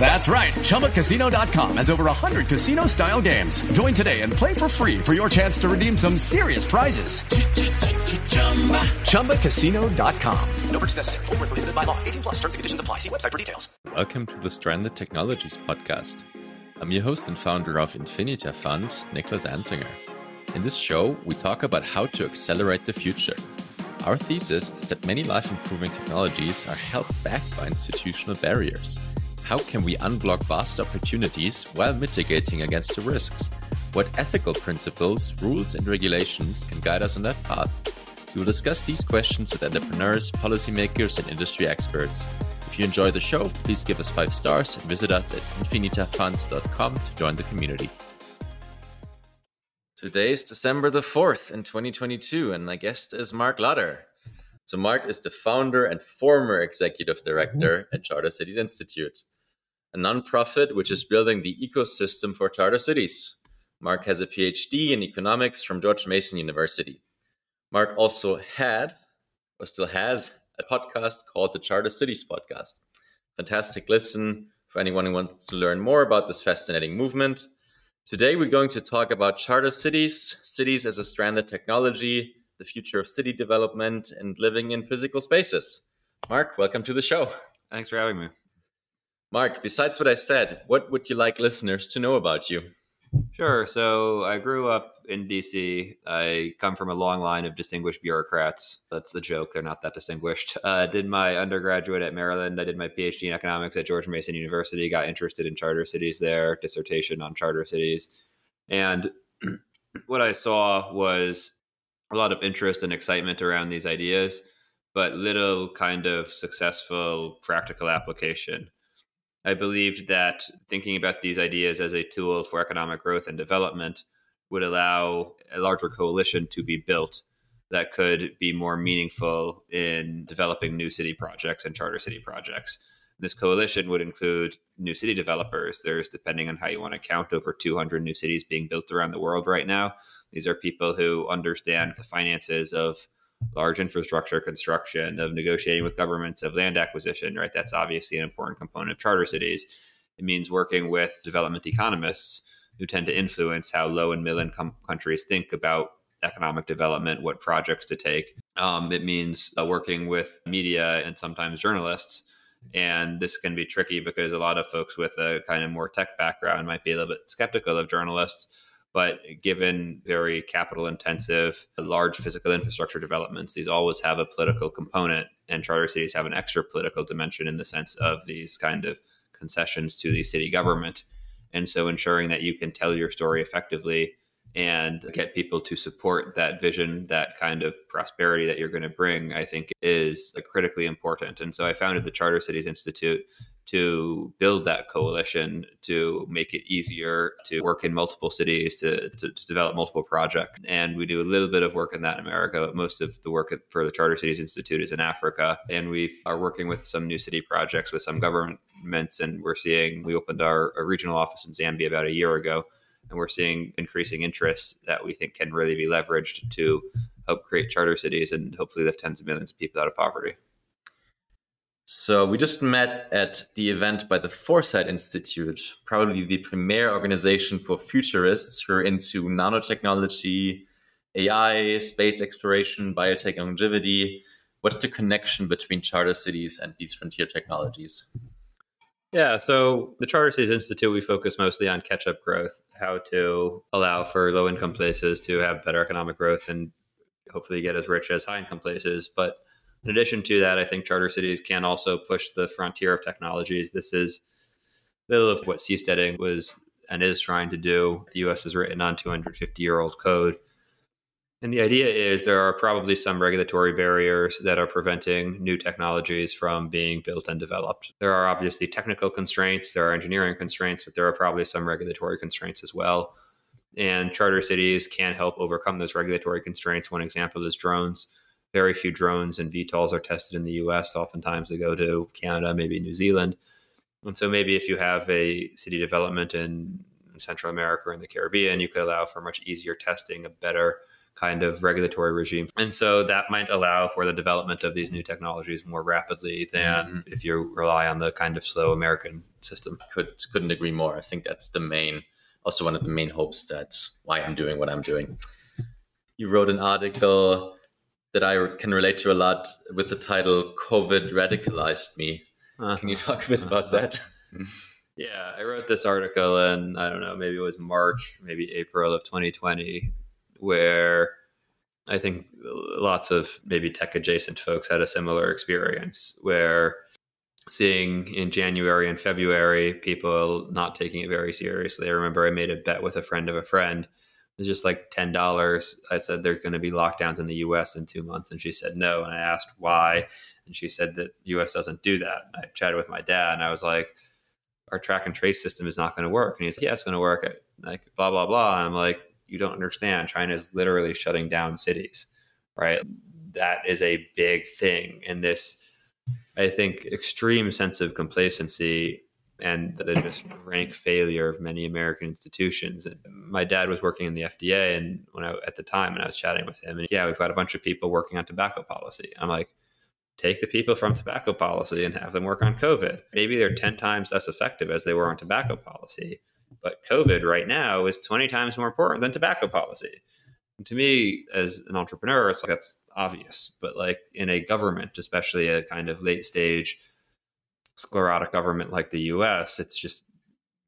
That's right. ChumbaCasino.com has over 100 casino style games. Join today and play for free for your chance to redeem some serious prizes. ChumbaCasino.com. No purchase necessary. Full prohibited by law. 18 plus terms and conditions apply. See website for details. Welcome to the Stranded Technologies podcast. I'm your host and founder of Infinita Fund, Niklas Anzinger. In this show, we talk about how to accelerate the future. Our thesis is that many life improving technologies are held back by institutional barriers. How can we unblock vast opportunities while mitigating against the risks? What ethical principles, rules, and regulations can guide us on that path? We will discuss these questions with entrepreneurs, policymakers, and industry experts. If you enjoy the show, please give us five stars and visit us at infinitafund.com to join the community. Today is December the 4th in 2022, and my guest is Mark Lutter. So, Mark is the founder and former executive director mm-hmm. at Charter Cities Institute, a nonprofit which is building the ecosystem for charter cities. Mark has a PhD in economics from George Mason University. Mark also had, or still has, a podcast called the Charter Cities Podcast. Fantastic listen for anyone who wants to learn more about this fascinating movement. Today, we're going to talk about charter cities, cities as a stranded technology, the future of city development, and living in physical spaces. Mark, welcome to the show. Thanks for having me. Mark, besides what I said, what would you like listeners to know about you? Sure. So I grew up in DC. I come from a long line of distinguished bureaucrats. That's the joke. They're not that distinguished. I uh, did my undergraduate at Maryland. I did my PhD in economics at George Mason University. Got interested in charter cities there, dissertation on charter cities. And what I saw was a lot of interest and excitement around these ideas, but little kind of successful practical application. I believed that thinking about these ideas as a tool for economic growth and development would allow a larger coalition to be built that could be more meaningful in developing new city projects and charter city projects. This coalition would include new city developers. There's, depending on how you want to count, over 200 new cities being built around the world right now. These are people who understand the finances of large infrastructure construction, of negotiating with governments, of land acquisition, right? That's obviously an important component of charter cities. It means working with development economists who tend to influence how low and middle income countries think about economic development, what projects to take. Um, it means uh, working with media and sometimes journalists. And this can be tricky because a lot of folks with a kind of more tech background might be a little bit skeptical of journalists but given very capital intensive, large physical infrastructure developments, these always have a political component, and charter cities have an extra political dimension in the sense of these kind of concessions to the city government. And so ensuring that you can tell your story effectively and get people to support that vision, that kind of prosperity that you're going to bring, I think is critically important. And so I founded the Charter Cities Institute to build that coalition to make it easier to work in multiple cities to, to, to, develop multiple projects. And we do a little bit of work in that america but most of the work for the charter cities institute is in africa. And we are working with some new city projects with some governments and we're seeing we opened our regional office in zambia about a year ago and we're seeing increasing interest that we think can really be leveraged to help create charter cities and hopefully lift tens of millions of people out of poverty so we just met at the event by the Foresight Institute, probably the premier organization for futurists who are into nanotechnology, AI, space exploration, biotech longevity. What's the connection between charter cities and these frontier technologies? Yeah, so the Charter Cities Institute, we focus mostly on catch up growth, how to allow for low income places to have better economic growth and hopefully get as rich as high income places. But in addition to that, I think charter cities can also push the frontier of technologies. This is a little of what seasteading was and is trying to do. The US has written on 250 year old code. And the idea is there are probably some regulatory barriers that are preventing new technologies from being built and developed. There are obviously technical constraints, there are engineering constraints, but there are probably some regulatory constraints as well. And charter cities can help overcome those regulatory constraints. One example is drones very few drones and VTOLs are tested in the US. Oftentimes they go to Canada, maybe New Zealand. And so maybe if you have a city development in Central America or in the Caribbean, you could allow for much easier testing, a better kind of regulatory regime. And so that might allow for the development of these new technologies more rapidly than mm-hmm. if you rely on the kind of slow American system. Could couldn't agree more. I think that's the main also one of the main hopes that's why I'm doing what I'm doing. You wrote an article that I can relate to a lot with the title COVID radicalized me. Uh, can you talk a bit about that? Yeah, I wrote this article in, I don't know, maybe it was March, maybe April of 2020, where I think lots of maybe tech adjacent folks had a similar experience where seeing in January and February people not taking it very seriously. I remember I made a bet with a friend of a friend. It was just like ten dollars. I said there's going to be lockdowns in the U.S. in two months, and she said no. And I asked why, and she said that U.S. doesn't do that. And I chatted with my dad, and I was like, our track and trace system is not going to work. And he's like, yeah, it's going to work. Like blah blah blah. And I'm like, you don't understand. China is literally shutting down cities, right? That is a big thing. And this, I think, extreme sense of complacency and the just rank failure of many American institutions. And my dad was working in the FDA, and when I at the time, and I was chatting with him, and yeah, we've got a bunch of people working on tobacco policy. I'm like, take the people from tobacco policy and have them work on COVID. Maybe they're 10 times less effective as they were on tobacco policy, but COVID right now is 20 times more important than tobacco policy. And to me, as an entrepreneur, it's like that's obvious. But like in a government, especially a kind of late stage sclerotic government like the US, it's just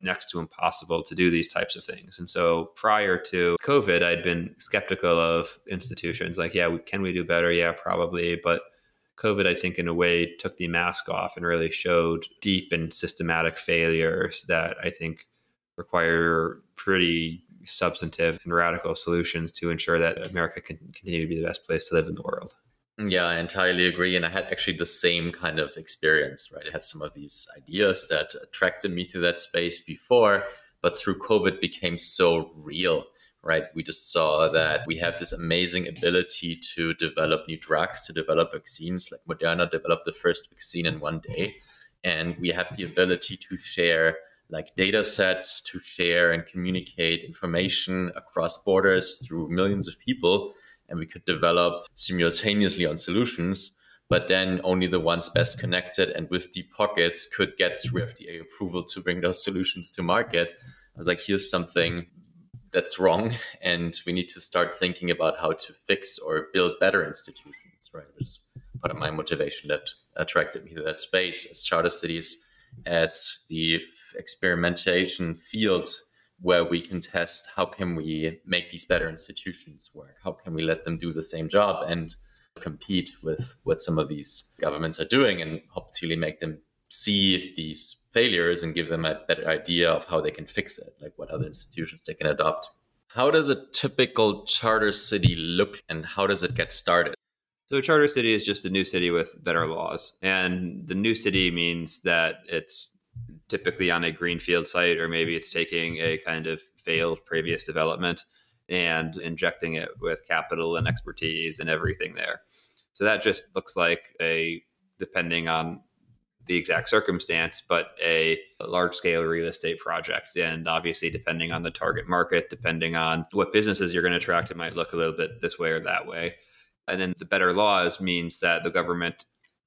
next to impossible to do these types of things. And so prior to COVID, I'd been skeptical of institutions like, yeah, can we do better? Yeah, probably. But COVID, I think, in a way, took the mask off and really showed deep and systematic failures that I think require pretty substantive and radical solutions to ensure that America can continue to be the best place to live in the world. Yeah, I entirely agree. And I had actually the same kind of experience, right? I had some of these ideas that attracted me to that space before, but through COVID became so real right? We just saw that we have this amazing ability to develop new drugs, to develop vaccines. Like Moderna developed the first vaccine in one day. And we have the ability to share like data sets, to share and communicate information across borders through millions of people. And we could develop simultaneously on solutions but then only the ones best connected and with deep pockets could get through FDA approval to bring those solutions to market. I was like, here's something that's wrong and we need to start thinking about how to fix or build better institutions right which is part of my motivation that attracted me to that space as charter cities as the experimentation fields where we can test how can we make these better institutions work how can we let them do the same job and compete with what some of these governments are doing and hopefully make them see these failures and give them a better idea of how they can fix it, like what other institutions they can adopt. How does a typical charter city look and how does it get started? So, a charter city is just a new city with better laws. And the new city means that it's typically on a greenfield site, or maybe it's taking a kind of failed previous development and injecting it with capital and expertise and everything there. So, that just looks like a, depending on the exact circumstance, but a large scale real estate project. And obviously, depending on the target market, depending on what businesses you're going to attract, it might look a little bit this way or that way. And then the better laws means that the government,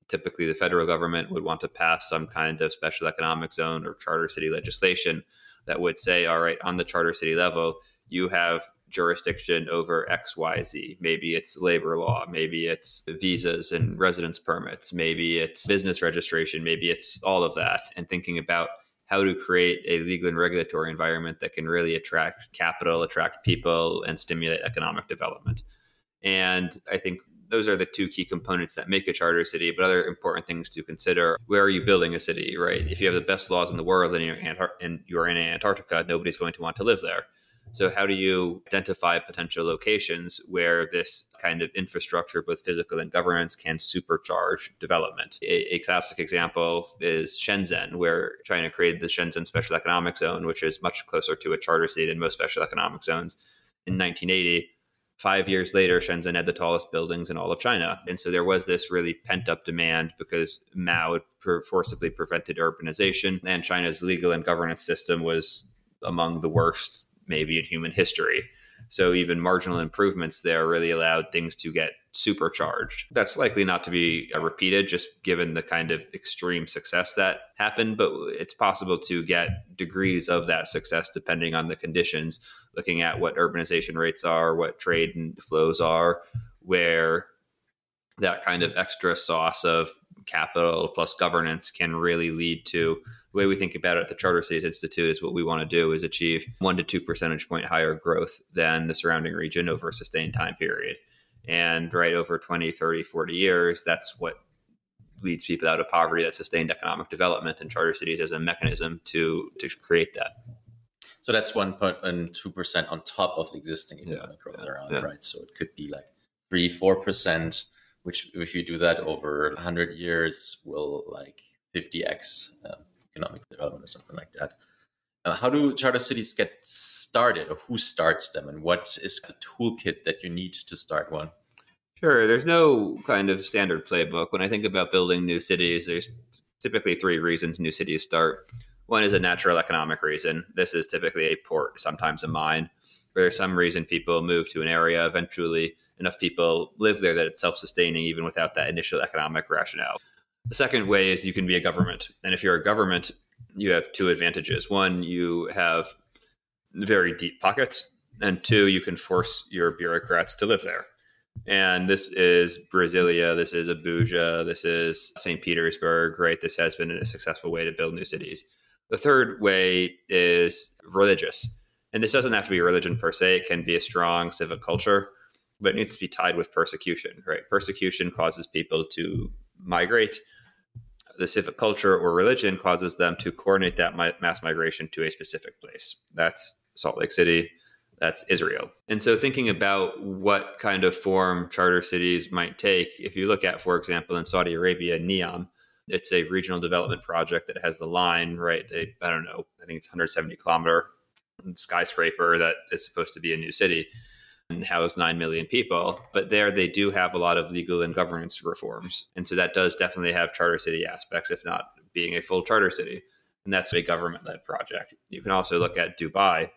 typically the federal government, would want to pass some kind of special economic zone or charter city legislation that would say, all right, on the charter city level, you have jurisdiction over XYZ. Maybe it's labor law, maybe it's visas and residence permits, maybe it's business registration, maybe it's all of that. And thinking about how to create a legal and regulatory environment that can really attract capital, attract people, and stimulate economic development. And I think those are the two key components that make a charter city. But other important things to consider: where are you building a city? Right? If you have the best laws in the world and you're, Antar- and you're in Antarctica, nobody's going to want to live there. So, how do you identify potential locations where this kind of infrastructure, both physical and governance, can supercharge development? A, a, classic example is Shenzhen, where China created the Shenzhen Special Economic Zone, which is much closer to a charter city than most special economic zones in 1980. Five years later, Shenzhen had the tallest buildings in all of China. And so there was this really pent up demand because Mao had forcibly prevented urbanization, and China's legal and governance system was among the worst, maybe, in human history. So even marginal improvements there really allowed things to get supercharged. That's likely not to be uh, repeated, just given the kind of extreme success that happened, but it's possible to get degrees of that success depending on the conditions, looking at what urbanization rates are, what trade and flows are, where that kind of extra sauce of capital plus governance can really lead to the way we think about it at the Charter Cities Institute is what we want to do is achieve one to two percentage point higher growth than the surrounding region over a sustained time period. And right over 20, 30, 40 years, that's what leads people out of poverty, that sustained economic development and charter cities as a mechanism to to create that. So that's one point and two percent on top of existing economic yeah, growth around, yeah. right? So it could be like three, four percent, which if you do that over hundred years will like 50x um, economic development or something like that. Uh, how do charter cities get started, or who starts them, and what is the toolkit that you need to start one? Sure. There's no kind of standard playbook. When I think about building new cities, there's typically three reasons new cities start. One is a natural economic reason. This is typically a port, sometimes a mine. For there's some reason people move to an area, eventually enough people live there that it's self sustaining even without that initial economic rationale. The second way is you can be a government. And if you're a government, you have two advantages. One, you have very deep pockets, and two, you can force your bureaucrats to live there. And this is Brasilia, this is Abuja, this is St. Petersburg, right? This has been a successful way to build new cities. The third way is religious. And this doesn't have to be religion per se, it can be a strong civic culture, but it needs to be tied with persecution, right? Persecution causes people to migrate the civic culture or religion causes them to coordinate that mass migration to a specific place. That's Salt Lake City, that's Israel. And so, thinking about what kind of form charter cities might take, if you look at, for example, in Saudi Arabia, Neom, it's a regional development project that has the line, right? I don't know, I think it's 170 kilometer skyscraper that is supposed to be a new city and house 9 million people. But there they do have a lot of legal and governance reforms. And so that does definitely have charter city aspects, if not being a full charter city. And that's a government led project. You can also look at Dubai,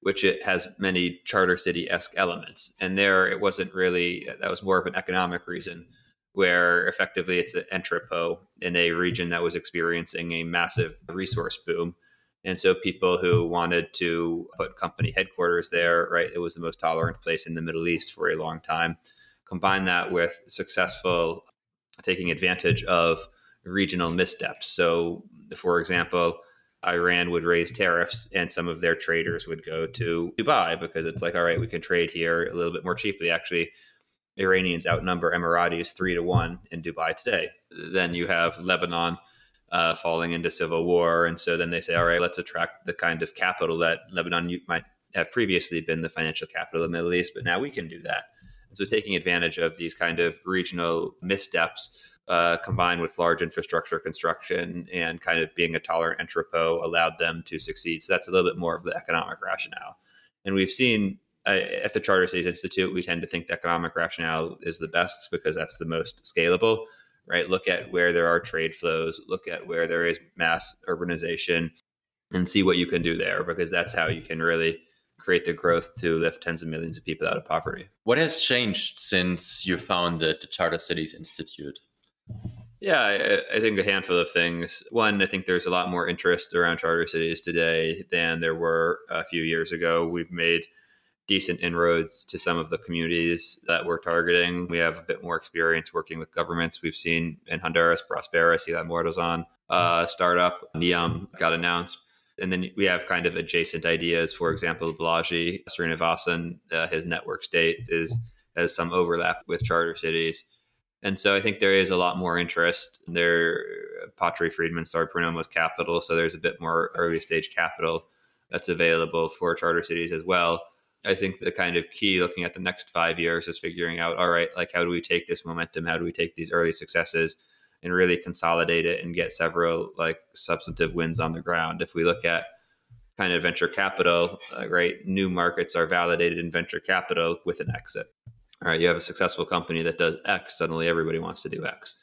which it has many charter city esque elements. And there it wasn't really, that was more of an economic reason where effectively it's an entrepot in a region that was experiencing a massive resource boom and so people who wanted to put company headquarters there, right, it was the most tolerant place in the Middle East for a long time. Combine that with successful taking advantage of regional missteps. So, for example, Iran would raise tariffs and some of their traders would go to Dubai because it's like, all right, we can trade here a little bit more cheaply. Actually, Iranians outnumber Emiratis three to one in Dubai today. Then you have Lebanon uh, falling into civil war. And so then they say, all right, let's attract the kind of capital that Lebanon might have previously been the financial capital of the Middle East, but now we can do that. And so taking advantage of these kind of regional missteps uh, combined with large infrastructure construction and kind of being a tolerant entrepot allowed them to succeed. So that's a little bit more of the economic rationale. And we've seen uh, at the Charter Cities Institute, we tend to think the economic rationale is the best because that's the most scalable right? Look at where there are trade flows, look at where there is mass urbanization, and see what you can do there because that's how you can really create the growth to lift tens of millions of people out of poverty. What has changed since you founded the Charter Cities Institute? Yeah, I, I, think a handful of things. One, I think there's a lot more interest around charter cities today than there were a few years ago. We've made decent inroads to some of the communities that we're targeting. We have a bit more experience working with governments. We've seen in Honduras, Prospera, Ciudad Morazan, uh, startup, Neom got announced. And then we have kind of adjacent ideas. For example, Balaji, Srinivasan, uh, his network state is has some overlap with charter cities. And so I think there is a lot more interest. There, Patri Friedman started Pronomos Capital, so there's a bit more early stage capital that's available for charter cities as well. I think the kind of key looking at the next five years is figuring out, all right, like how do we take this momentum? How do we take these early successes and really consolidate it and get several like substantive wins on the ground? If we look at kind of venture capital, uh, right? New markets are validated in venture capital with an exit. All right, you have a successful company that does X, suddenly everybody wants to do X.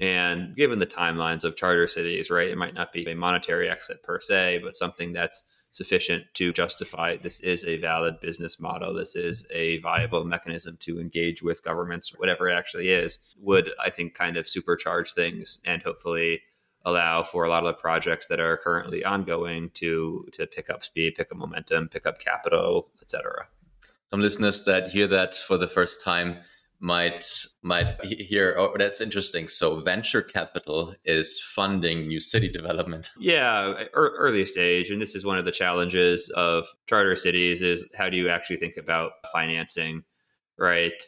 And given the timelines of charter cities, right, it might not be a monetary exit per se, but something that's sufficient to justify this is a valid business model. This is a viable mechanism to engage with governments, whatever it actually is, would, I think, kind of supercharge things and hopefully allow for a lot of the projects that are currently ongoing to to pick up speed, pick up momentum, pick up capital, etc. Some listeners that hear that for the first time might might hear oh that's interesting. So venture capital is funding new city development. Yeah early stage and this is one of the challenges of charter cities is how do you actually think about financing right?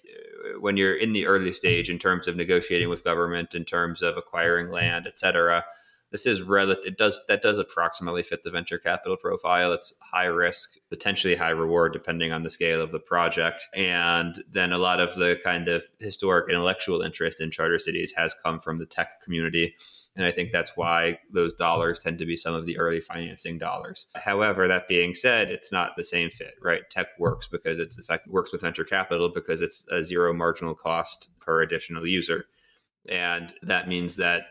When you're in the early stage in terms of negotiating with government in terms of acquiring land et cetera this is relative it does that does approximately fit the venture capital profile. It's high risk potentially high reward depending on the scale of the project. And then a lot of the kind of historic intellectual interest in charter cities has come from the tech community. And i think that's why those dollars tend to be some of the early financing dollars. However that being said it's not the same fit right? Tech works because it's in fact works with venture capital because it's a zero marginal cost per additional user. And that means that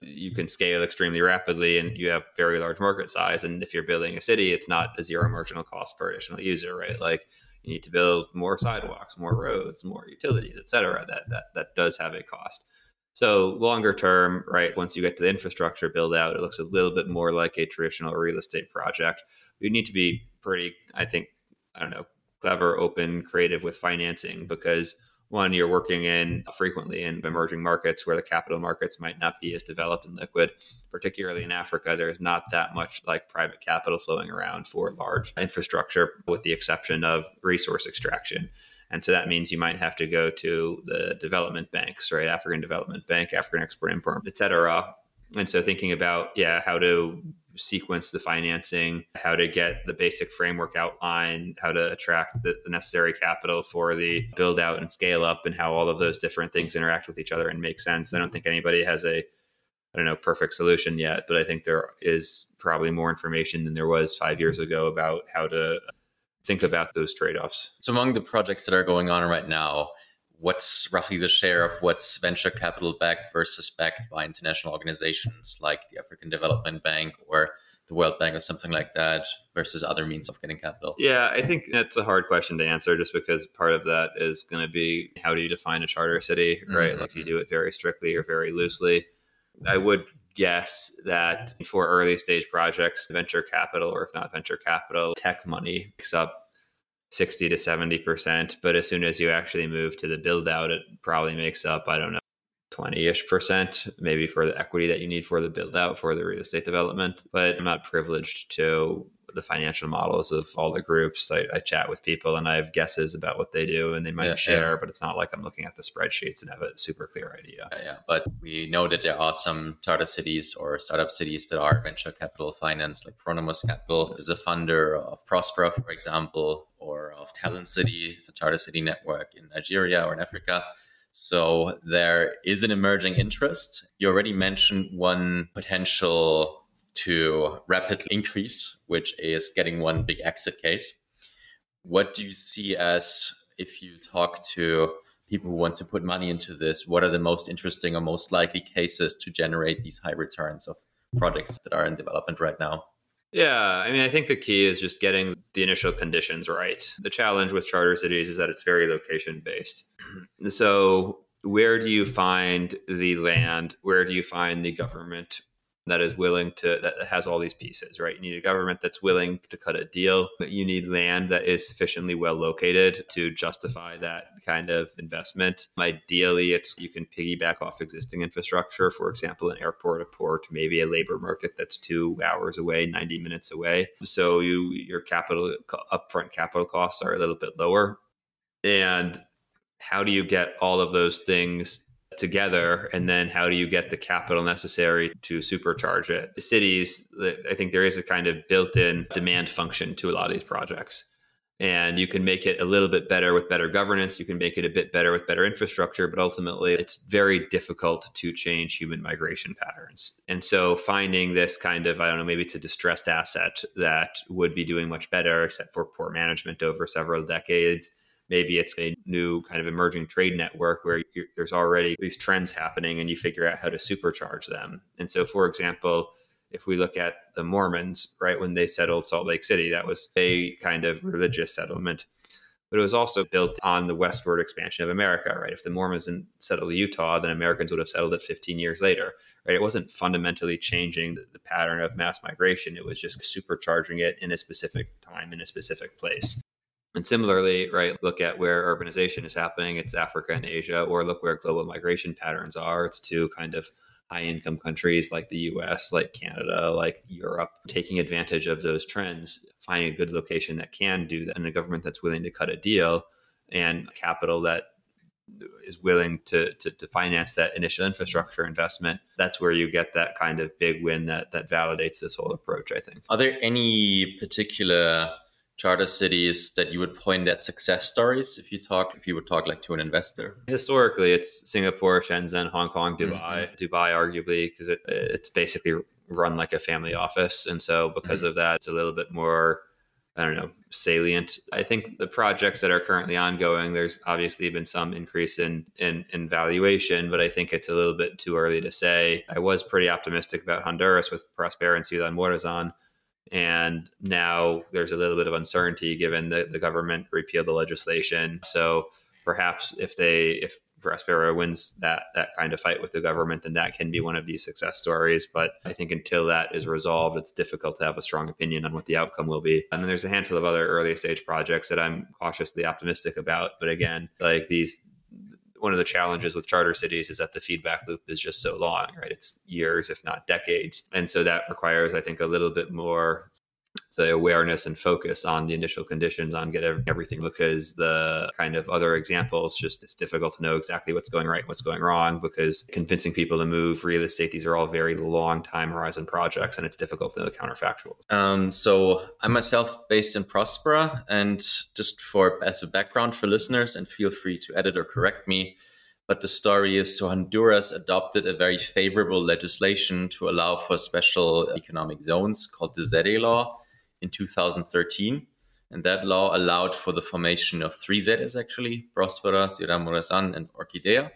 you can scale extremely rapidly and you have very large market size. And if you're building a city, it's not a zero marginal cost per additional user, right? Like you need to build more sidewalks, more roads, more utilities, et cetera. That, that, that does have a cost. So longer term, right, once you get to the infrastructure build out, it looks a little bit more like a traditional real estate project. You need to be pretty, I think, I don't know, clever, open, creative with financing because one, you're working in uh, frequently in emerging markets where the capital markets might not be as developed and liquid. Particularly in Africa, there's not that much like private capital flowing around for large infrastructure, with the exception of resource extraction. And so that means you might have to go to the development banks, right? African Development Bank, African Export Import, et cetera. And so thinking about, yeah, how to sequence the financing, how to get the basic framework outline, how to attract the, the, necessary capital for the build out and scale up, and how all of those different things interact with each other and make sense. I don't think anybody has a, I don't know, perfect solution yet, but I think there is probably more information than there was five years ago about how to think about those trade offs. So, among the projects that are going on right now, what's roughly the share of what's venture capital backed versus backed by international organizations like the African Development Bank or the World Bank or something like that versus other means of getting capital? Yeah, I think that's a hard question to answer just because part of that is going to be how do you define a charter city, right? Mm-hmm. Like, if you do it very strictly or very loosely. I would guess that for early stage projects, venture capital, or if not venture capital, tech money makes up 60 to 70%. But as soon as you actually move to the build out, it probably makes up, I don't know, 20 ish percent, maybe for the equity that you need for the build out for the real estate development. But I'm not privileged to the financial models of all the groups. I, I, chat with people and I have guesses about what they do and they might yeah, share, yeah. but it's not like I'm looking at the spreadsheets and have a super clear idea. Yeah, yeah, but we know that there are some charter cities or startup cities that are venture capital financed, like Pronomos Capital is a funder of Prospera, for example, of Talent City, a charter city network in Nigeria or in Africa. So there is an emerging interest. You already mentioned one potential to rapidly increase, which is getting one big exit case. What do you see as if you talk to people who want to put money into this, what are the most interesting or most likely cases to generate these high returns of projects that are in development right now? Yeah, I mean, I think the key is just getting the initial conditions right. The challenge with charter cities is that it's very location based. So, where do you find the land? Where do you find the government? That is willing to that has all these pieces right? You need a government that's willing to cut a deal but you need land that is sufficiently well located to justify that kind of investment. Ideally it's you can piggyback off existing infrastructure for example an airport a port maybe a labor market that's two hours away 90 minutes away. So you your capital upfront capital costs are a little bit lower. And how do you get all of those things together and then how do you get the capital necessary to supercharge it the cities i think there is a kind of built-in demand function to a lot of these projects and you can make it a little bit better with better governance. You can make it a bit better with better infrastructure, but ultimately it's very difficult to change human migration patterns. And so finding this kind of, I don't know, maybe it's a distressed asset that would be doing much better, except for poor management over several decades. Maybe it's a new kind of emerging trade network where there's already these trends happening and you figure out how to supercharge them. And so, for example, if we look at the Mormons, right, when they settled Salt Lake City, that was a kind of religious settlement. But it was also built on the westward expansion of America, right? If the Mormons didn't settle Utah, then Americans would have settled it 15 years later, right? It wasn't fundamentally changing the, the pattern of mass migration. It was just supercharging it in a specific time, in a specific place. And similarly, right, look at where urbanization is happening. It's Africa and Asia, or look where global migration patterns are. It's to kind of high income countries like the US, like Canada, like Europe, taking advantage of those trends, finding a good location that can do that, and a government that's willing to cut a deal and capital that is willing to, to, to finance that initial infrastructure investment that's where you get that kind of big win that that validates this whole approach i think are there any particular charter cities that you would point at success stories if you talk if you would talk like to an investor? Historically it's singapore shenzhen hong kong dubai mm-hmm. dubai arguably because it, it's basically run like a family office. And so because mm-hmm. of that it's a little bit more i don't know salient. I think the projects that are currently ongoing there's obviously been some increase in, in in valuation but i think it's a little bit too early to say. I was pretty optimistic about honduras with Prospera and ciudad morazan and now there's a little bit of uncertainty given that the government repealed the legislation. So perhaps if they if Prospera wins that that kind of fight with the government, then that can be one of these success stories. But I think until that is resolved, it's difficult to have a strong opinion on what the outcome will be. And then there's a handful of other early stage projects that I'm cautiously optimistic about. But again, like these one of the challenges with charter cities is that the feedback loop is just so long, right? It's years, if not decades. And so that requires, I think, a little bit more the awareness and focus on the initial conditions on get everything because the kind of other examples just it's difficult to know exactly what's going right what's going wrong because convincing people to move real estate these are all very long time horizon projects and it's difficult to know counterfactual um, so i'm myself based in prospera and just for as a background for listeners and feel free to edit or correct me but the story is so Honduras adopted a very favorable legislation to allow for special economic zones called the ZEDE law in 2013. And that law allowed for the formation of three ZEDEs actually, Prospera, Ciudad Morazan, and Orquidea.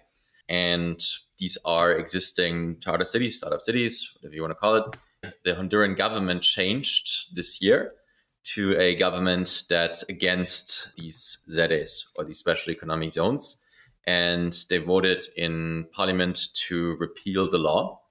And these are existing charter cities, startup cities, whatever you want to call it. The Honduran government changed this year to a government that's against these ZEDEs or these special economic zones and they voted in parliament to repeal the law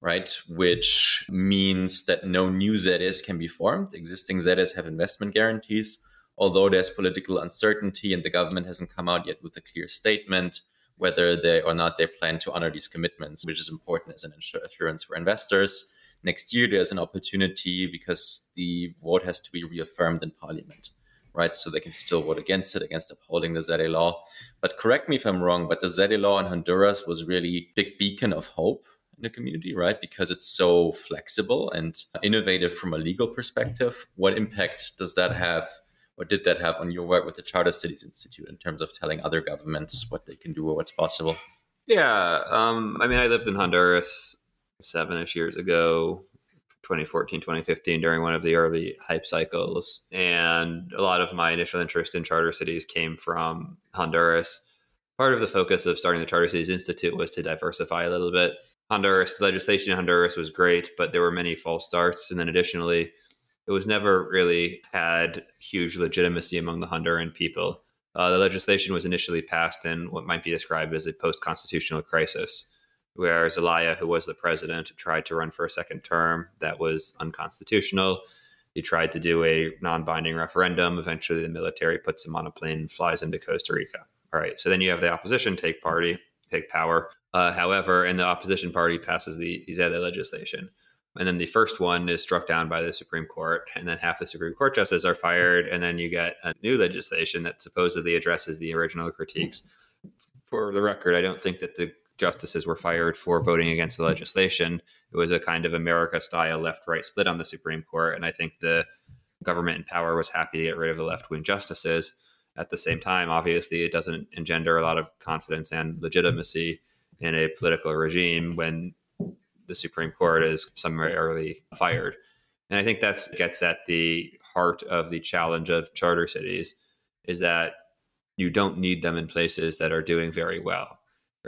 right which means that no new ZEDEs can be formed. Existing ZEDEs have investment guarantees. Although there's political uncertainty and the government hasn't come out yet with a clear statement whether they or not they plan to honor these commitments which is important as an assurance for investors next year there's an opportunity because the vote has to be reaffirmed in parliament right? So they can still vote against it, against upholding the ZEDE law. But correct me if I'm wrong, but the ZEDE law in Honduras was really big beacon of hope in the community, right? Because it's so flexible and innovative from a legal perspective. What impact does that have? Or did that have on your work with the Charter Cities Institute in terms of telling other governments what they can do or what's possible? Yeah, um, I mean, I lived in Honduras seven-ish years ago 2014, 2015 during one of the early hype cycles. And a lot of my initial interest in charter cities came from Honduras. Part of the focus of starting the Charter Cities Institute was to diversify a little bit. Honduras, legislation in Honduras was great, but there were many false starts. And then additionally, it was never really had huge legitimacy among the Honduran people. Uh, the legislation was initially passed in what might be described as a post constitutional crisis where Zelaya, who was the president, tried to run for a second term. That was unconstitutional. He tried to do a non binding referendum. Eventually, the military puts him on a plane and flies into Costa Rica. All right. So then you have the opposition take party, take power. Uh, however, and the opposition party passes the ZEDE legislation. And then the first one is struck down by the Supreme Court, and then half the Supreme Court justices are fired, and then you get a new legislation that supposedly addresses the original critiques. For the record, I don't think that the justices were fired for voting against the legislation. It was a kind of America style left right split on the Supreme Court. And I think the government in power was happy to get rid of the left wing justices. At the same time, obviously, it doesn't engender a lot of confidence and legitimacy in a political regime when the Supreme Court is summarily fired. And I think that gets at the heart of the challenge of charter cities is that you don't need them in places that are doing very well,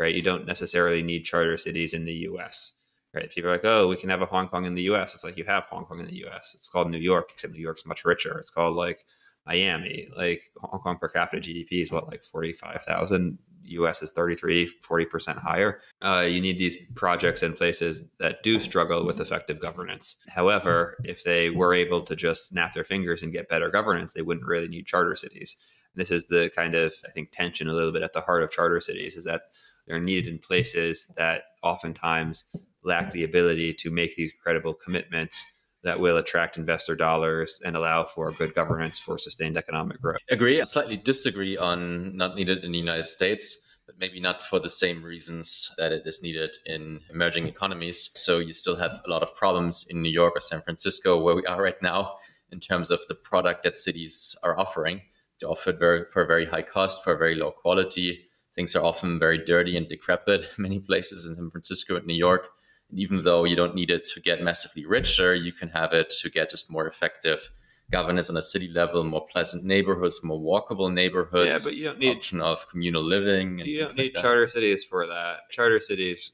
right? You don't necessarily need charter cities in the US, right? People are like, oh, we can have a Hong Kong in the US. It's like you have Hong Kong in the US. It's called New York, except New York's much richer. It's called like Miami. Like Hong Kong per capita GDP is what, like 45,000 US is 33, 40% higher. Uh, you need these projects in places that do struggle with effective governance. However, if they were able to just snap their fingers and get better governance, they wouldn't really need charter cities. This is the kind of, I think, tension a little bit at the heart of charter cities is that they're needed in places that oftentimes lack the ability to make these credible commitments that will attract investor dollars and allow for good governance for sustained economic growth. Agree. I slightly disagree on not needed in the United States, but maybe not for the same reasons that it is needed in emerging economies. So you still have a lot of problems in New York or San Francisco, where we are right now, in terms of the product that cities are offering. They offer it very, for a very high cost, for a very low quality. Things are often very dirty and decrepit. In many places in San Francisco and New York And even though you don't need it to get massively richer, you can have it to get just more effective governance on a city level, more pleasant neighborhoods, more walkable neighborhoods. Yeah, but you don't need option of communal living. you don't need like charter cities for that. Charter cities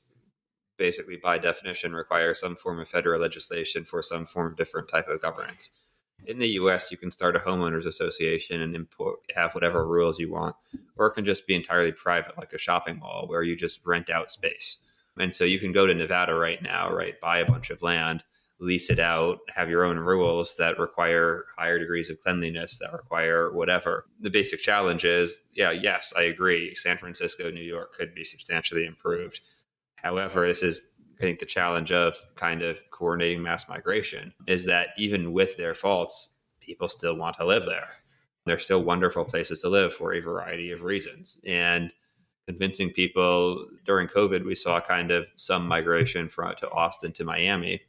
basically by definition require some form of federal legislation for some form of different type of governance. In the US, you can start a homeowners association and import, have whatever rules you want, or it can just be entirely private, like a shopping mall where you just rent out space. And so you can go to Nevada right now, right, buy a bunch of land, lease it out, have your own rules that require higher degrees of cleanliness, that require whatever. The basic challenge is, yeah, yes, I agree. San Francisco, New York could be substantially improved. However, this is I think the challenge of kind of coordinating mass migration is that even with their faults, people still want to live there. They're still wonderful places to live for a variety of reasons. And convincing people during COVID, we saw kind of some migration from to Austin to Miami.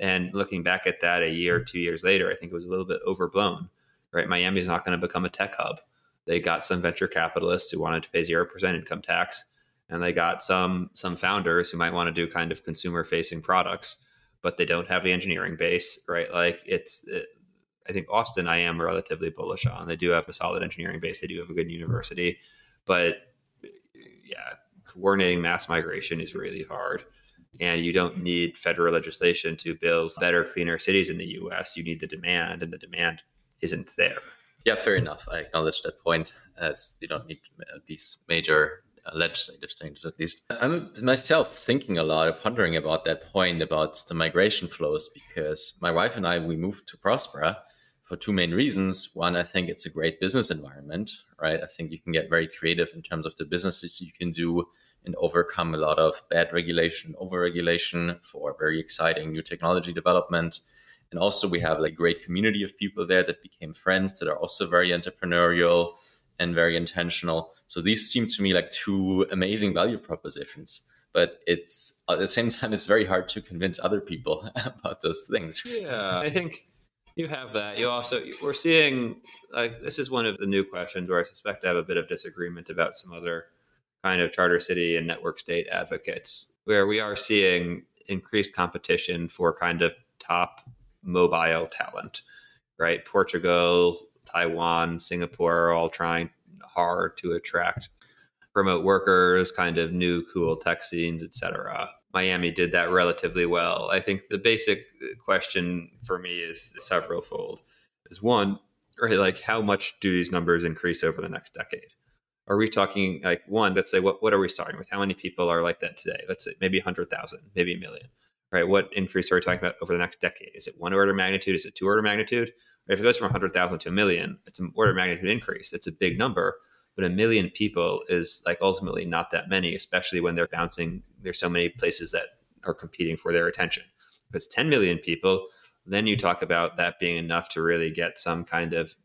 And looking back at that a year, two years later, I think it was a little bit overblown. Right, Miami is not going to become a tech hub. They got some venture capitalists who wanted to pay zero percent income tax, and they got some some founders who might want to do kind of consumer facing products, but they don't have the engineering base. Right, like it's. It, I think Austin, I am relatively bullish on. They do have a solid engineering base. They do have a good university, but yeah, coordinating mass migration is really hard. And you don't need federal legislation to build better, cleaner cities in the US. You need the demand, and the demand isn't there. Yeah, fair enough. I acknowledge that point. As you don't need these major Uh, legislative changes, at least. I'm myself thinking a lot, pondering about that point about the migration flows, because my wife and I we moved to Prospera for two main reasons. One, I think it's a great business environment, right? I think you can get very creative in terms of the businesses you can do and overcome a lot of bad regulation, overregulation for very exciting new technology development. And also, we have like great community of people there that became friends that are also very entrepreneurial and very intentional. So these seem to me like two amazing value propositions. But it's at the same time, it's very hard to convince other people about those things. Yeah, I think you have that. You also we're seeing like this is one of the new questions where I suspect I have a bit of disagreement about some other kind of charter city and network state advocates, where we are seeing increased competition for kind of top mobile talent, right? Portugal, Taiwan, Singapore are all trying hard to attract remote workers, kind of new cool tech scenes, etc. Miami did that relatively well. I think the basic question for me is several fold. Is one, right, like how much do these numbers increase over the next decade? Are we talking like one, let's say what what are we starting with? How many people are like that today? Let's say maybe 100,000, maybe a million. Right? What increase are we talking about over the next decade? Is it one order magnitude? Is it two order magnitude? If it goes from 100,000 to a million, it's an order of magnitude increase. It's a big number but a million people is like ultimately not that many, especially when they're bouncing. There's so many places that are competing for their attention. If it's 10 million people, then you talk about that being enough to really get some kind of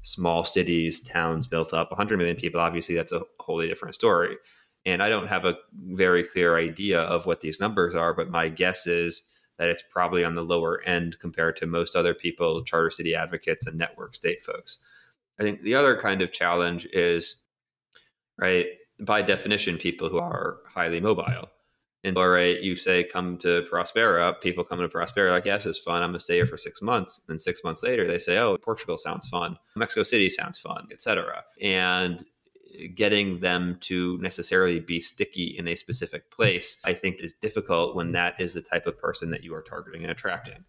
small cities, towns built up. 100 million people, obviously, that's a wholly different story. And I don't have a very clear idea of what these numbers are, but my guess is that it's probably on the lower end compared to most other people, charter city advocates and network state folks. I think the other kind of challenge is, right, by definition, people who are highly mobile. And all right, you say come to Prospera, people come to Prospera like, yes, it's fun. I'm gonna stay here for six months. And six months later, they say, oh, Portugal sounds fun, Mexico City sounds fun, etc. And getting them to necessarily be sticky in a specific place, I think is difficult when that is the type of person that you are targeting and attracting.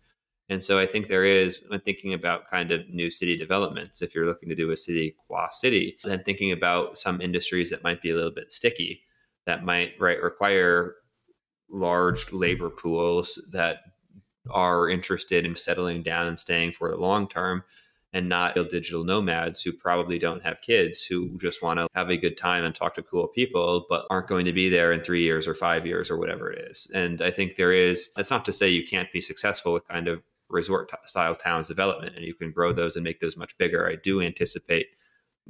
And so I think there is, when thinking about kind of new city developments, if you're looking to do a city qua city, then thinking about some industries that might be a little bit sticky, that might right require large labor pools that are interested in settling down and staying for the long term and not digital nomads who probably don't have kids who just want to have a good time and talk to cool people but aren't going to be there in 3 years or 5 years or whatever it is. And I think there is that's not to say you can't be successful with kind of resort style towns development and you can grow those and make those much bigger. I do anticipate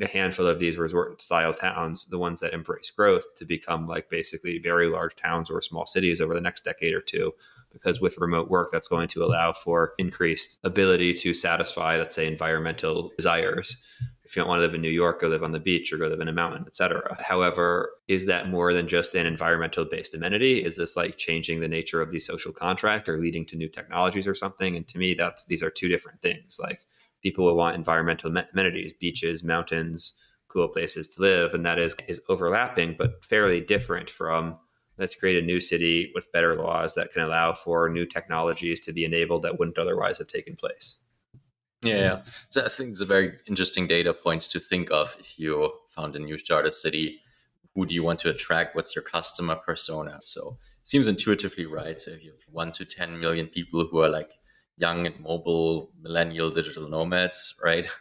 a handful of these resort style towns, the ones that embrace growth, to become like basically very large towns or small cities over the next decade or two. Because with remote work, that's going to allow for increased ability to satisfy, let's say, environmental desires. If you don't want to live in New York, go live on the beach or go live in a mountain, etc. However, is that more than just an environmental based amenity? Is this like changing the nature of the social contract or leading to new technologies or something? And to me, that's these are two different things. Like people will want environmental amenities, beaches, mountains, cool places to live, and that is is overlapping but fairly different from let's create a new city with better laws that can allow for new technologies to be enabled that wouldn't otherwise have taken place. Yeah, so I think it's a very interesting data points to think of if you found a new charter city. Who do you want to attract? What's your customer persona? So it seems intuitively right. So if you have one to 10 million people who are like young and mobile millennial digital nomads, right?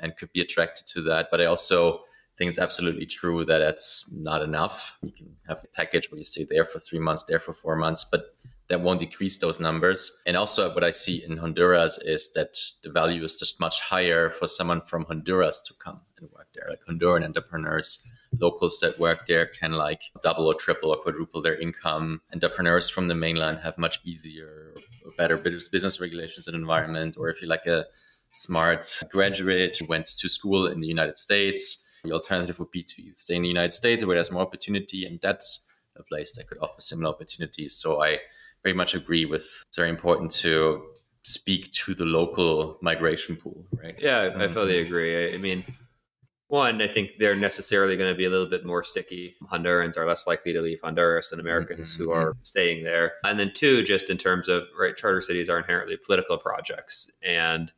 And could be attracted to that. But I also think it's absolutely true that that's not enough. You can have a package where you stay there for three months, there for four months, but that won't decrease those numbers. And also, what I see in Honduras is that the value is just much higher for someone from Honduras to come and work there, like Honduran entrepreneurs locals that work there can like double or triple or quadruple their income. Entrepreneurs from the mainland have much easier, better business regulations and environment. Or if you're like a smart graduate who went to school in the United States, the alternative would be to stay in the United States where there's more opportunity. And that's a place that could offer similar opportunities. So I very much agree with it's very important to speak to the local migration pool, right? Yeah, I fully agree. I mean, one, I think they're necessarily going to be a little bit more sticky. Hondurans are less likely to leave Honduras than Americans mm-hmm. who are staying there. And then two, just in terms of right, charter cities are inherently political projects, and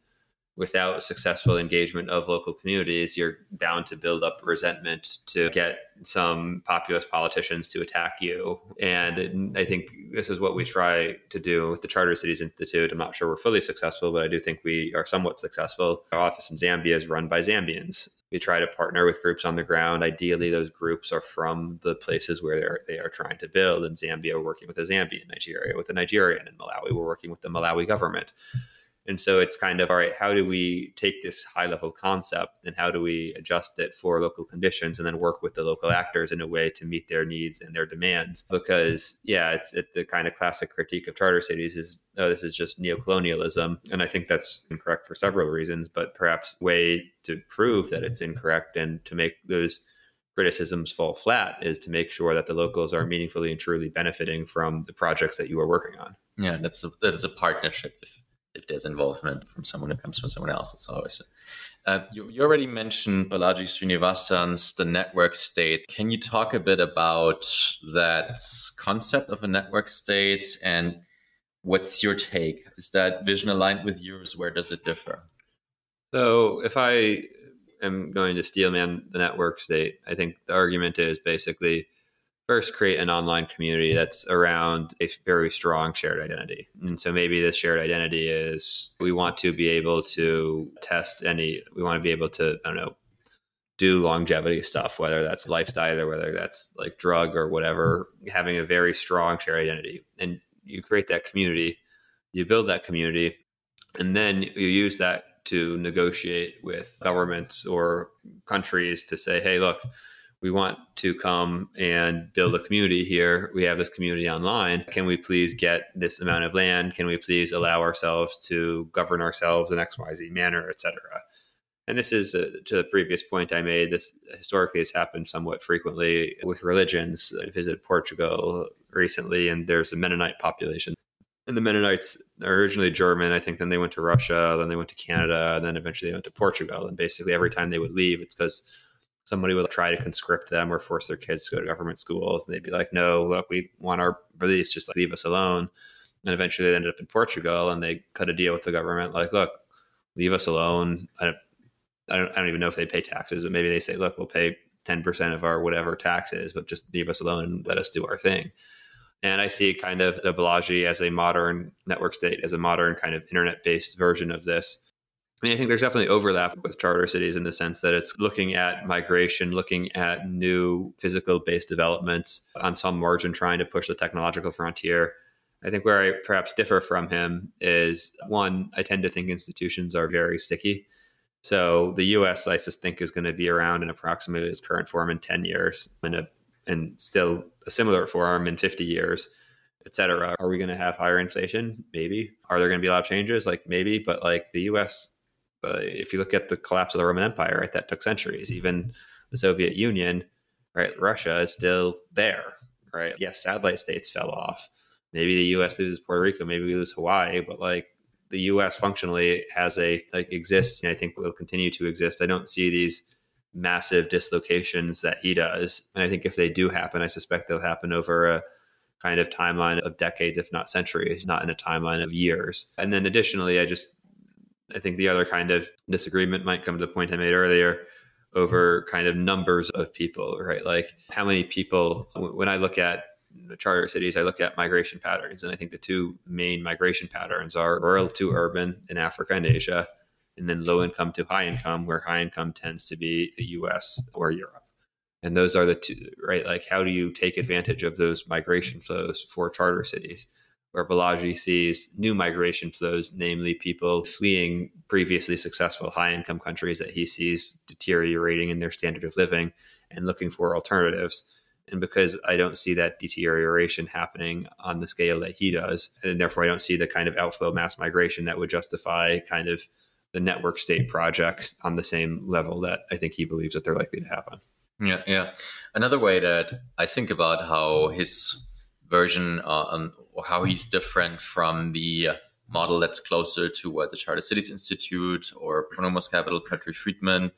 without successful engagement of local communities, you're bound to build up resentment to get some populist politicians to attack you. And I think this is what we try to do with the Charter Cities Institute. I'm not sure we're fully successful, but I do think we are somewhat successful. Our office in Zambia is run by Zambians. We try to partner with groups on the ground. Ideally, those groups are from the places where they're, they are trying to build. In Zambia, we're working with a Zambian, Nigeria with a Nigerian, in Malawi, we're working with the Malawi government. And so it's kind of all right, how do we take this high level concept and how do we adjust it for local conditions and then work with the local actors in a way to meet their needs and their demands? Because, yeah, it's it, the kind of classic critique of charter cities is, oh, this is just neocolonialism. And I think that's incorrect for several reasons, but perhaps way to prove that it's incorrect and to make those criticisms fall flat is to make sure that the locals are meaningfully and truly benefiting from the projects that you are working on. Yeah, that's a, that is a partnership. If there's involvement from someone who comes from someone else. It's always. Uh, you, you, already mentioned Balaji Srinivasan's The Network State. Can you talk a bit about that concept of a network state and what's your take? Is that vision aligned with yours? Where does it differ? So, if I am going to steelman the network state, I think the argument is basically first create an online community mm-hmm. that's around a very strong shared identity. And so maybe the shared identity is we want to be able to test any, we want to be able to, I don't know, do longevity stuff, whether that's lifestyle or whether that's like drug or whatever, mm-hmm. having a very strong shared identity. And you create that community, you build that community, and then you use that to negotiate with governments or countries to say, hey, look, we want to come and build a community here. We have this community online. Can we please get this amount of land? Can we please allow ourselves to govern ourselves in XYZ manner, etc.? And this is uh, to the previous point I made. This historically has happened somewhat frequently with religions. I visited Portugal recently, and there's a Mennonite population. And the Mennonites are originally German. I think then they went to Russia, then they went to Canada, and then eventually they went to Portugal. And basically, every time they would leave, it's because somebody would try to conscript them or force their kids to go to government schools. And they'd be like, no, look, we want our beliefs, just leave us alone. And eventually they ended up in Portugal and they cut a deal with the government like, look, leave us alone. I don't, I don't, I don't even know if they pay taxes, but maybe they say, look, we'll pay 10% of our whatever taxes, but just leave us alone and let us do our thing. And I see kind of the Balaji as a modern network state, as a modern kind of internet based version of this I mean, I think there's definitely overlap with charter cities in the sense that it's looking at migration, looking at new physical based developments on some margin, trying to push the technological frontier. I think where I perhaps differ from him is one, I tend to think institutions are very sticky. So the US, I just think, is going to be around in approximately its current form in 10 years and, a, and still a similar form in 50 years, et cetera. Are we going to have higher inflation? Maybe. Are there going to be a lot of changes? Like maybe, but like the US uh, if you look at the collapse of the Roman Empire, right, that took centuries. Even the Soviet Union, right, Russia is still there, right? Yes, satellite states fell off. Maybe the U.S. loses Puerto Rico, maybe we lose Hawaii, but like the U.S. functionally has a like exists, and I think will continue to exist. I don't see these massive dislocations that he does, and I think if they do happen, I suspect they'll happen over a kind of timeline of decades, if not centuries, not in a timeline of years. And then additionally, I just I think the other kind of disagreement might come to the point I made earlier over kind of numbers of people, right? Like how many people, when I look at charter cities, I look at migration patterns. And I think the two main migration patterns are rural to urban in Africa and Asia, and then low income to high income, where high income tends to be the US or Europe. And those are the two, right? Like, how do you take advantage of those migration flows for charter cities? Where Balaji sees new migration flows, namely people fleeing previously successful high income countries that he sees deteriorating in their standard of living and looking for alternatives. And because I don't see that deterioration happening on the scale that he does, and therefore I don't see the kind of outflow mass migration that would justify kind of the network state projects on the same level that I think he believes that they're likely to happen. Yeah, yeah. Another way that I think about how his version uh, or how he's different from the model that's closer to what the Charter Cities Institute or Pronomos Capital, Patri Friedman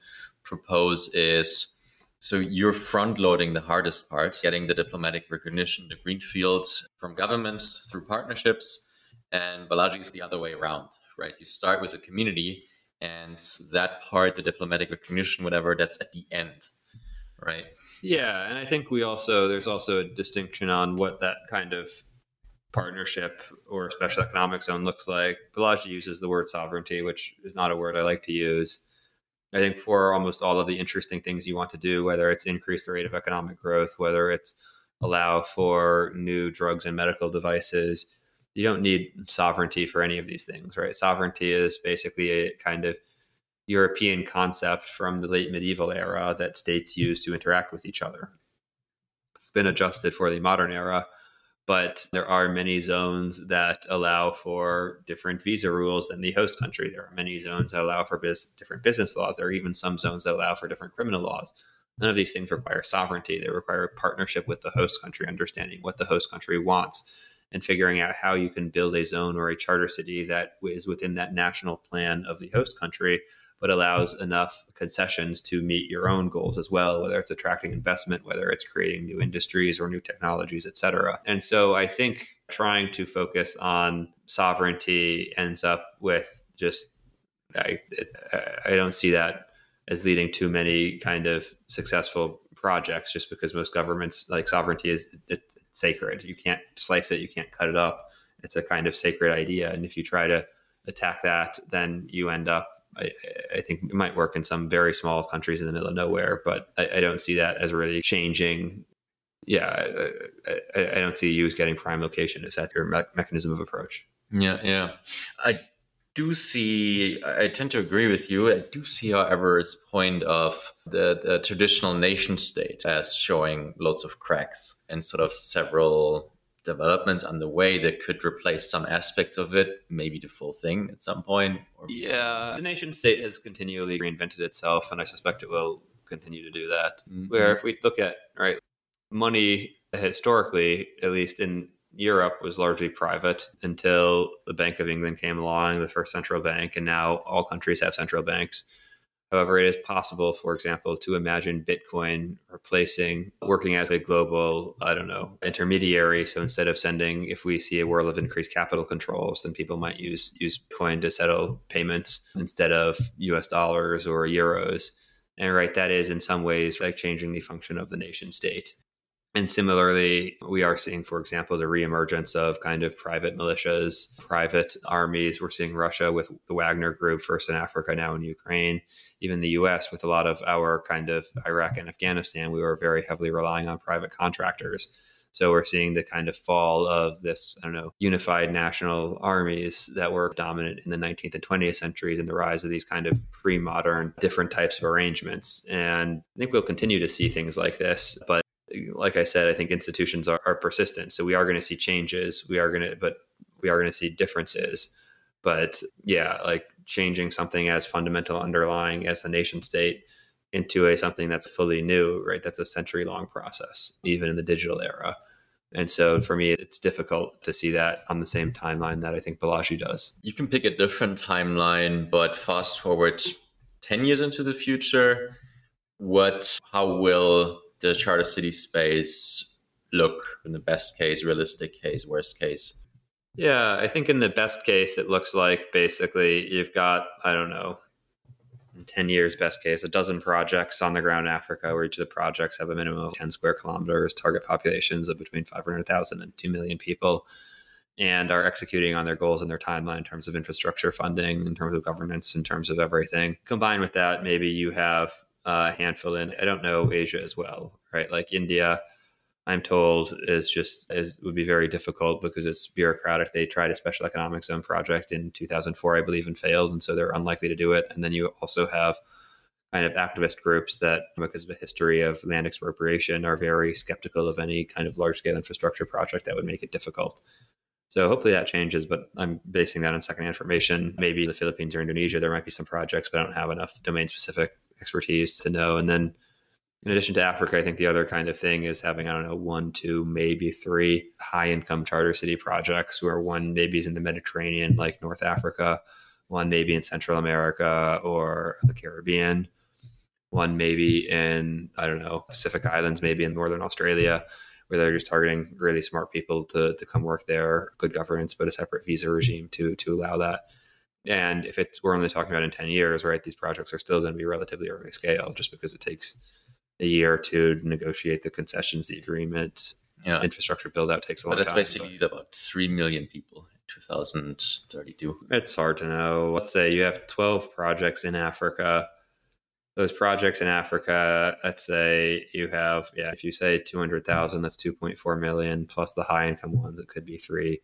propose is so you're front loading the hardest part, getting the diplomatic recognition, the greenfield from governments through partnerships. And Balaji is the other way around, right? You start with the community and that part, the diplomatic recognition, whatever, that's at the end right? Yeah, and I think we also there's also a distinction on what that kind of partnership or special economic zone looks like. Balaji uses the word sovereignty, which is not a word I like to use. I think for almost all of the interesting things you want to do, whether it's increase the rate of economic growth, whether it's allow for new drugs and medical devices, you don't need sovereignty for any of these things, right? Sovereignty is basically a kind of European concept from the late medieval era that states use to interact with each other. It's been adjusted for the modern era, but there are many zones that allow for different visa rules than the host country. There are many zones that allow for biz- different business laws. There are even some zones that allow for different criminal laws. None of these things require sovereignty. They require partnership with the host country, understanding what the host country wants, and figuring out how you can build a zone or a charter city that is within that national plan of the host country but allows enough concessions to meet your own goals as well, whether it's attracting investment, whether it's creating new industries or new technologies, et cetera. And so I think trying to focus on sovereignty ends up with just, I, I don't see that as leading to many kind of successful projects just because most governments like sovereignty is it's sacred. You can't slice it, you can't cut it up. It's a kind of sacred idea. And if you try to attack that, then you end up I, I, think it might work in some very small countries in the middle of nowhere, but I, I don't see that as really changing. Yeah, I, I, don't see you as getting prime location if that's your me- mechanism of approach. Yeah, yeah. I do see, I tend to agree with you. I do see, however, his point of the, the traditional nation state as showing lots of cracks and sort of several developments on the way that could replace some aspects of it, maybe the full thing at some point. Or... Yeah, the nation state has continually reinvented itself, and I suspect it will continue to do that. Mm-hmm. Where if we look at right money historically, at least in Europe was largely private until the Bank of England came along, the first central bank, and now all countries have central banks. However, it is possible, for example, to imagine Bitcoin replacing working as a global, I don't know, intermediary. So instead of sending, if we see a world of increased capital controls, then people might use use Bitcoin to settle payments instead of US dollars or euros. And right, that is in some ways like changing the function of the nation state. And similarly, we are seeing, for example, the reemergence of kind of private militias, private armies. We're seeing Russia with the Wagner Group, first in Africa, now in Ukraine. Even the US, with a lot of our kind of Iraq and Afghanistan, we were very heavily relying on private contractors. So we're seeing the kind of fall of this, I don't know, unified national armies that were dominant in the 19th and 20th centuries and the rise of these kind of pre modern different types of arrangements. And I think we'll continue to see things like this. But like I said, I think institutions are, are persistent. So we are going to see changes. We are going to, but we are going to see differences. But yeah, like changing something as fundamental underlying as the nation state into a something that's fully new, right? That's a century long process, even in the digital era. And so for me, it's difficult to see that on the same timeline that I think Balaji does. You can pick a different timeline, but fast forward 10 years into the future, what, how will the charter city space look in the best case, realistic case, worst case? Yeah, I think in the best case, it looks like basically you've got, I don't know, 10 years, best case, a dozen projects on the ground in Africa where each of the projects have a minimum of 10 square kilometers, target populations of between 500,000 and 2 million people, and are executing on their goals and their timeline in terms of infrastructure funding, in terms of governance, in terms of everything. Combined with that, maybe you have a handful in. I don't know Asia as well, right? Like India, I'm told is just is would be very difficult because it's bureaucratic. They tried a special economic zone project in 2004, I believe, and failed, and so they're unlikely to do it. And then you also have kind of activist groups that, because of a history of land expropriation, are very skeptical of any kind of large scale infrastructure project that would make it difficult. So hopefully that changes, but I'm basing that on secondhand information. Maybe the Philippines or Indonesia, there might be some projects, but I don't have enough domain specific expertise to know. And then in addition to Africa, I think the other kind of thing is having, I don't know, one, two, maybe three high income charter city projects where one maybe is in the Mediterranean, like North Africa, one maybe in Central America or the Caribbean, one maybe in, I don't know, Pacific Islands, maybe in Northern Australia, where they're just targeting really smart people to, to come work there, good governance, but a separate visa regime to, to allow that. And if it's we're only talking about in 10 years, right, these projects are still going to be relatively early scale just because it takes a year or two to negotiate the concessions, the agreement. Yeah. Infrastructure build out takes a long time. But that's basically but... about 3 million people 2032. It's hard to know. Let's say you have 12 projects in Africa. Those projects in Africa, let's say you have, yeah, if you say 200,000, that's 2.4 million plus the high income ones, it could be three You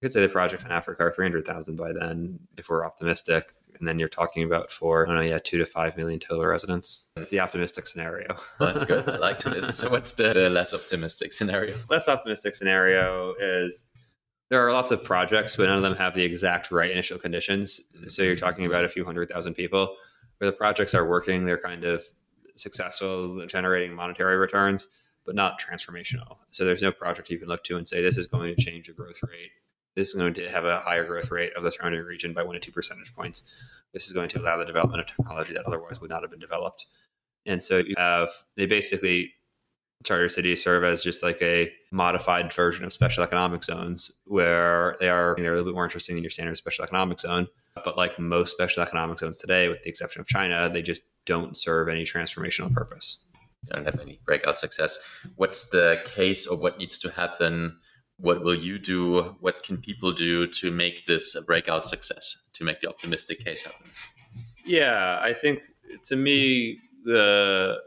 could say the projects in Africa are 300,000 by then, if we're optimistic. And then you're talking about for, I don't know, yeah, two to five million total residents. That's the optimistic scenario. well, that's good. I like to listen. So, what's the, the less optimistic scenario? Less optimistic scenario is there are lots of projects, but none of them have the exact right initial conditions. So you're talking about a few hundred thousand people where the projects are working, they're kind of successful, generating monetary returns, but not transformational. So there's no project you can look to and say, this is going to change the growth rate this is going to have a higher growth rate of the surrounding region by one to two percentage points. This is going to allow the development of technology that otherwise would not have been developed. And so you have, they basically, charter cities serve as just like a modified version of special economic zones where they are, they're a little bit more interesting than your standard special economic zone. But like most special economic zones today, with the exception of China, they just don't serve any transformational purpose. Don't have any breakout success. What's the case or what needs to happen what will you do? What can people do to make this a breakout success, to make the optimistic case happen? Yeah, I think to me, the,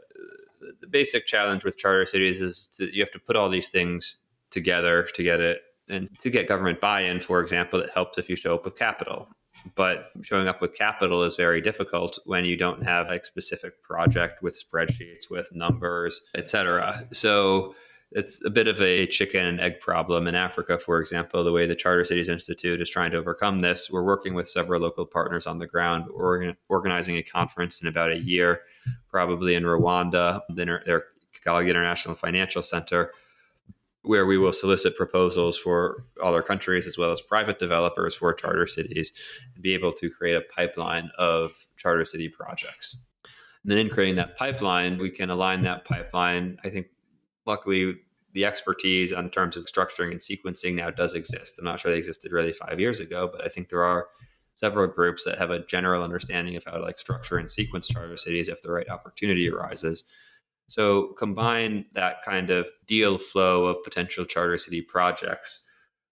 the basic challenge with charter cities is that you have to put all these things together to get it and to get government buy-in, for example, it helps if you show up with capital. but showing up with capital is very difficult when you don't have a specific project with spreadsheets with numbers etc so it's a bit of a chicken and egg problem in africa for example the way the charter cities institute is trying to overcome this we're working with several local partners on the ground organ- organizing a conference in about a year probably in rwanda their kigali international financial center where we will solicit proposals for other countries as well as private developers for charter cities and be able to create a pipeline of charter city projects. And then in creating that pipeline, we can align that pipeline. I think luckily the expertise in terms of structuring and sequencing now does exist. I'm not sure they existed really five years ago, but I think there are several groups that have a general understanding of how to like structure and sequence charter cities if the right opportunity arises. So combine that kind of deal flow of potential charter city projects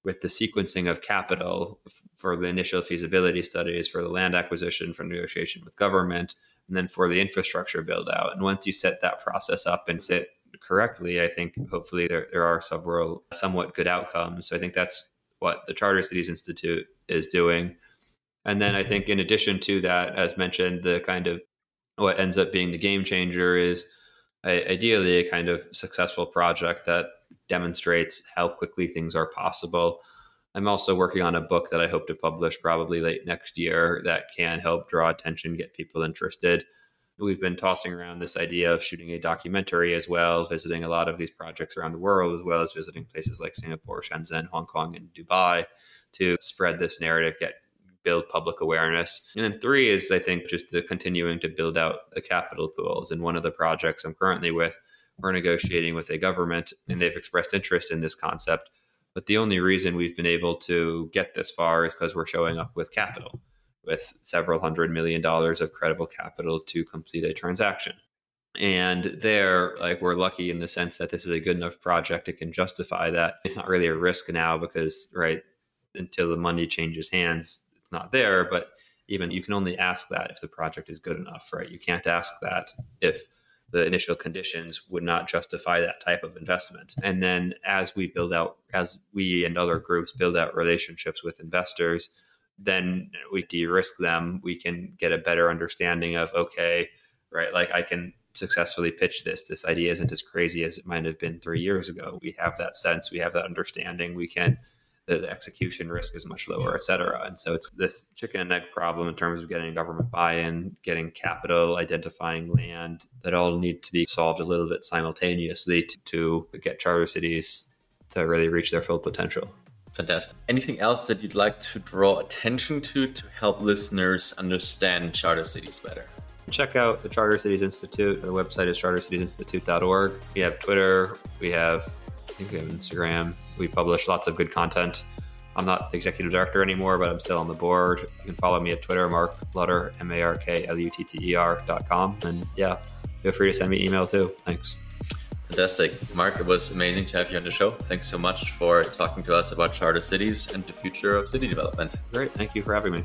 with the sequencing of capital for the initial feasibility studies, for the land acquisition, for negotiation with government, and then for the infrastructure build out. And once you set that process up and sit correctly, I think hopefully there, there are several somewhat good outcomes. So I think that's what the Charter Cities Institute is doing. And then I think in addition to that, as mentioned, the kind of what ends up being the game changer is ideally a kind of successful project that demonstrates how quickly things are possible. I'm also working on a book that I hope to publish probably late next year that can help draw attention, get people interested. We've been tossing around this idea of shooting a documentary as well, visiting a lot of these projects around the world, as well as visiting places like Singapore, Shenzhen, Hong Kong, and Dubai to spread this narrative, get build public awareness. And then three is, I think, just the continuing to build out the capital pools. And one of the projects I'm currently with, we're negotiating with a government and they've expressed interest in this concept. But the only reason we've been able to get this far is because we're showing up with capital, with several hundred million dollars of credible capital to complete a transaction. And there, like, we're lucky in the sense that this is a good enough project it can justify that. It's not really a risk now because, right, until the money changes hands, it's not there. But even you can only ask that if the project is good enough, right? You can't ask that if the initial conditions would not justify that type of investment. And then as we build out, as we and other groups build out relationships with investors, then we de-risk them. We can get a better understanding of, okay, right, like I can successfully pitch this. This idea isn't as crazy as it might have been three years ago. We have that sense, we have that understanding. We can the execution risk is much lower, et cetera. And so it's the chicken and egg problem in terms of getting government buy-in, getting capital, identifying land that all need to be solved a little bit simultaneously to, to get charter cities to really reach their full potential. Fantastic. Anything else that you'd like to draw attention to to help listeners understand charter cities better? Check out the Charter Cities Institute. The website is chartercitiesinstitute.org. We have Twitter. We have I think we have Instagram. We publish lots of good content. I'm not the executive director anymore, but I'm still on the board. You can follow me at Twitter, Mark Lutter, M A R K L U T T E R dot com. And yeah, feel free to send me email too. Thanks. Fantastic. Mark, it was amazing to have you on the show. Thanks so much for talking to us about charter cities and the future of city development. Great. Thank you for having me.